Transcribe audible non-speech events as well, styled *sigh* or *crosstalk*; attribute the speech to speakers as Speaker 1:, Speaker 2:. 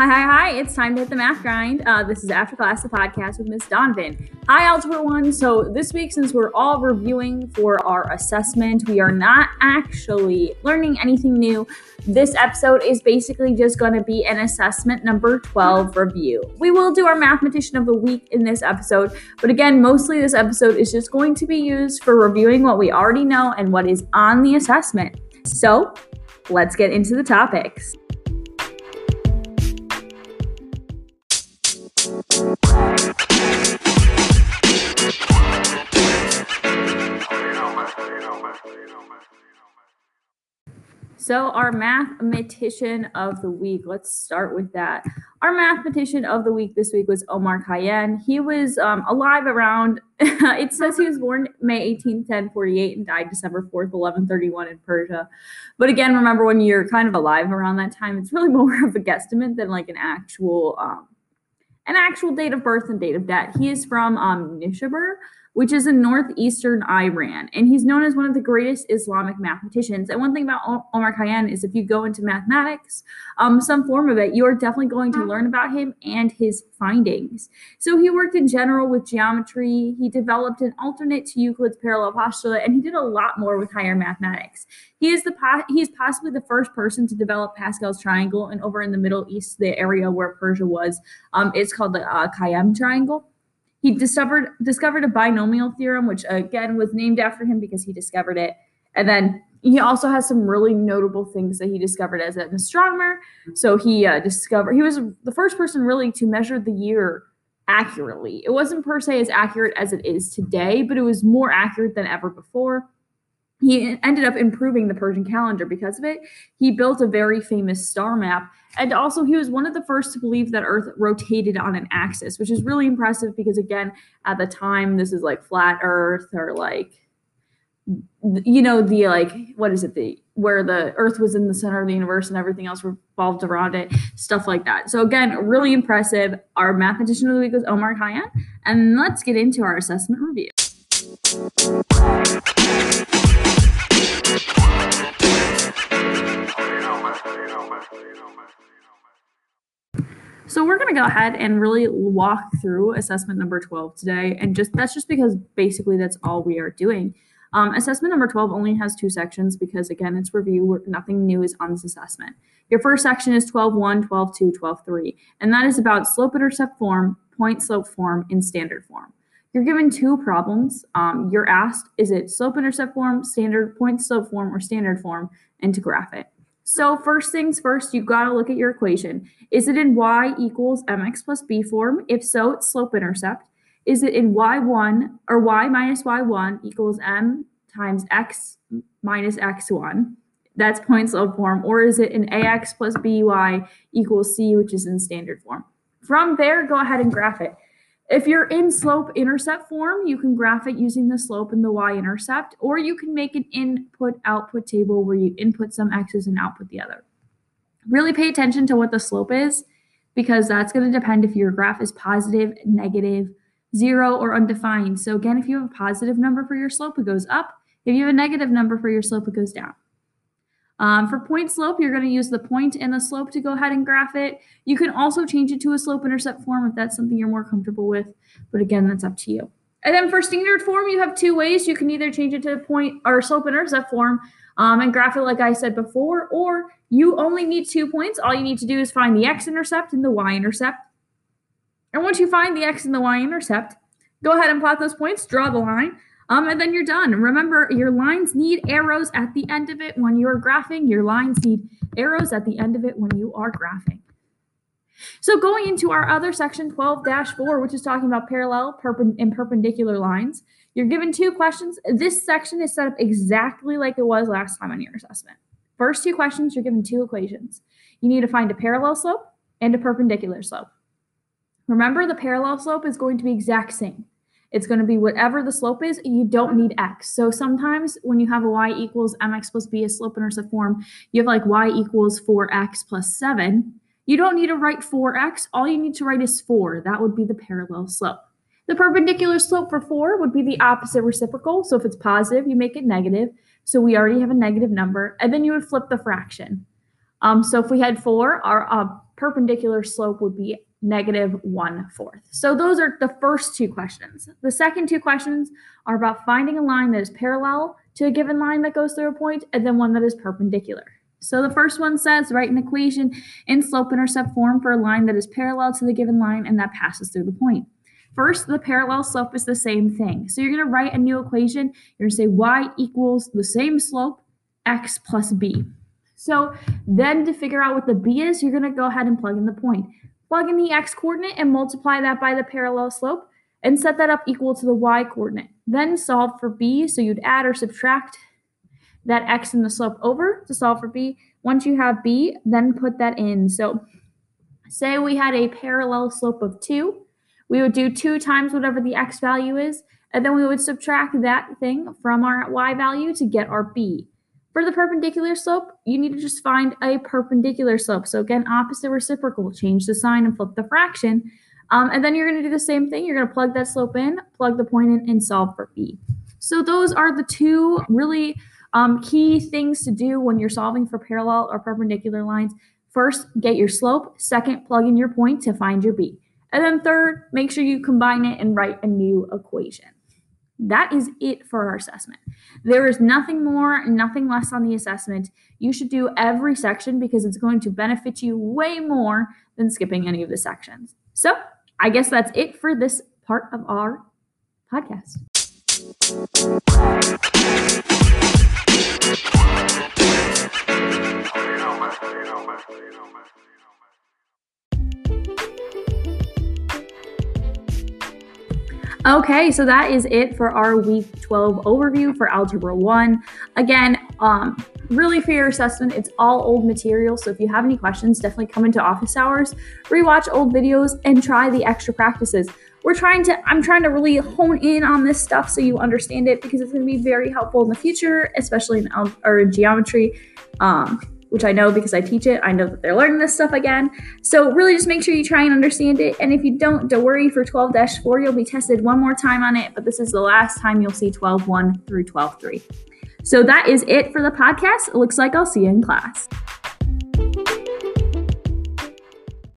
Speaker 1: Hi, hi, hi. It's time to hit the math grind. Uh, this is After Class, the podcast with Miss Donovan. Hi, Algebra 1. So, this week, since we're all reviewing for our assessment, we are not actually learning anything new. This episode is basically just going to be an assessment number 12 review. We will do our mathematician of the week in this episode, but again, mostly this episode is just going to be used for reviewing what we already know and what is on the assessment. So, let's get into the topics. So, our mathematician of the week, let's start with that. Our mathematician of the week this week was Omar Khayyam. He was um, alive around, *laughs* it says he was born May 18, 1048 and died December 4th, 1131 in Persia. But again, remember when you're kind of alive around that time, it's really *laughs* more of a guesstimate than like an actual. Um, an actual date of birth and date of death. He is from um, Nishabur, which is in northeastern Iran. And he's known as one of the greatest Islamic mathematicians. And one thing about Omar Khayyam is if you go into mathematics, um, some form of it, you're definitely going to learn about him and his findings. So he worked in general with geometry. He developed an alternate to Euclid's parallel postulate, and he did a lot more with higher mathematics. He is the po- he is possibly the first person to develop Pascal's triangle, and over in the Middle East, the area where Persia was, um, it's called the uh, Khayyam triangle. He discovered discovered a binomial theorem, which again was named after him because he discovered it. And then he also has some really notable things that he discovered as an astronomer. So he uh, discovered he was the first person really to measure the year accurately. It wasn't per se as accurate as it is today, but it was more accurate than ever before he ended up improving the Persian calendar because of it. He built a very famous star map. And also, he was one of the first to believe that Earth rotated on an axis, which is really impressive because, again, at the time, this is like flat Earth or like, you know, the like, what is it? The where the Earth was in the center of the universe and everything else revolved around it, stuff like that. So, again, really impressive. Our mathematician of the week was Omar Khayyam. And let's get into our assessment review. So we're going to go ahead and really walk through assessment number 12 today. And just that's just because basically that's all we are doing. Um, assessment number 12 only has two sections because again, it's review. Nothing new is on this assessment. Your first section is 12.1, 12.2, 12.3, and that is about slope intercept form, point slope form, and standard form. You're given two problems. Um, you're asked, is it slope intercept form, standard point slope form, or standard form, and to graph it. So first things first, you've got to look at your equation. Is it in y equals mx plus b form? If so, it's slope intercept. Is it in y1 or y minus y1 equals m times x minus x1? That's point slope form. Or is it in ax plus by equals c, which is in standard form? From there, go ahead and graph it. If you're in slope intercept form, you can graph it using the slope and the y-intercept, or you can make an input-output table where you input some x's and output the other. Really pay attention to what the slope is because that's going to depend if your graph is positive, negative, zero, or undefined. So again, if you have a positive number for your slope, it goes up. If you have a negative number for your slope, it goes down. Um, for point slope, you're going to use the point and the slope to go ahead and graph it. You can also change it to a slope intercept form if that's something you're more comfortable with. But again, that's up to you. And then for standard form, you have two ways. You can either change it to a point or slope intercept form um, and graph it like I said before, or you only need two points. All you need to do is find the x-intercept and the y-intercept. And once you find the x and the y-intercept, go ahead and plot those points, draw the line. Um, and then you're done. Remember, your lines need arrows at the end of it when you're graphing. Your lines need arrows at the end of it when you are graphing. So going into our other section, 12-4, which is talking about parallel and perpendicular lines, you're given two questions. This section is set up exactly like it was last time on your assessment. First two questions, you're given two equations. You need to find a parallel slope and a perpendicular slope. Remember, the parallel slope is going to be exact same. It's going to be whatever the slope is, you don't need x. So sometimes when you have a y equals mx plus b, a slope intercept form, you have like y equals 4x plus 7. You don't need to write 4x. All you need to write is 4. That would be the parallel slope. The perpendicular slope for 4 would be the opposite reciprocal. So if it's positive, you make it negative. So we already have a negative number. And then you would flip the fraction. Um, so if we had 4, our uh, perpendicular slope would be negative one fourth. So those are the first two questions. The second two questions are about finding a line that is parallel to a given line that goes through a point, and then one that is perpendicular. So the first one says write an equation in slope intercept form for a line that is parallel to the given line and that passes through the point. First, the parallel slope is the same thing. So you're going to write a new equation. You're going to say y equals the same slope, x plus b. So then to figure out what the b is, you're going to go ahead and plug in the point. Plug in the x coordinate and multiply that by the parallel slope and set that up equal to the y coordinate. Then solve for b. So you'd add or subtract that x and the slope over to solve for b. Once you have b, then put that in. So say we had a parallel slope of 2 we would do 2 times whatever the x value is, and then we would subtract that thing from our y value to get our b. For the perpendicular slope, you need to just find a perpendicular slope. So again, opposite reciprocal, change the sign and flip the fraction. Um, and then you're going to do the same thing. You're going to plug that slope in, plug the point in, and solve for b. So those are the two really um, key things to do when you're solving for parallel or perpendicular lines. First, get your slope. Second, plug in your point to find your b. And then third, make sure you combine it and write a new equation. That is it for our assessment. There is nothing more, nothing less on the assessment. You should do every section because it's going to benefit you way more than skipping any of the sections. So, I guess that's it for this part of our podcast. Okay, so that is it for our week 12 overview for Algebra 1. Again, um, really for your assessment, it's all old material. So if you have any questions, definitely come into office hours, rewatch old videos, and try the extra practices. We're trying to, I'm trying to really hone in on this stuff so you understand it because it's going to be very helpful in the future, especially in, or in geometry. Um, which I know because I teach it. I know that they're learning this stuff again. So really just make sure you try and understand it. And if you don't, don't worry for 12-4, you'll be tested one more time on it, but this is the last time you'll see 12-1 through 12-3. So that is it for the podcast. It looks like I'll see you in class.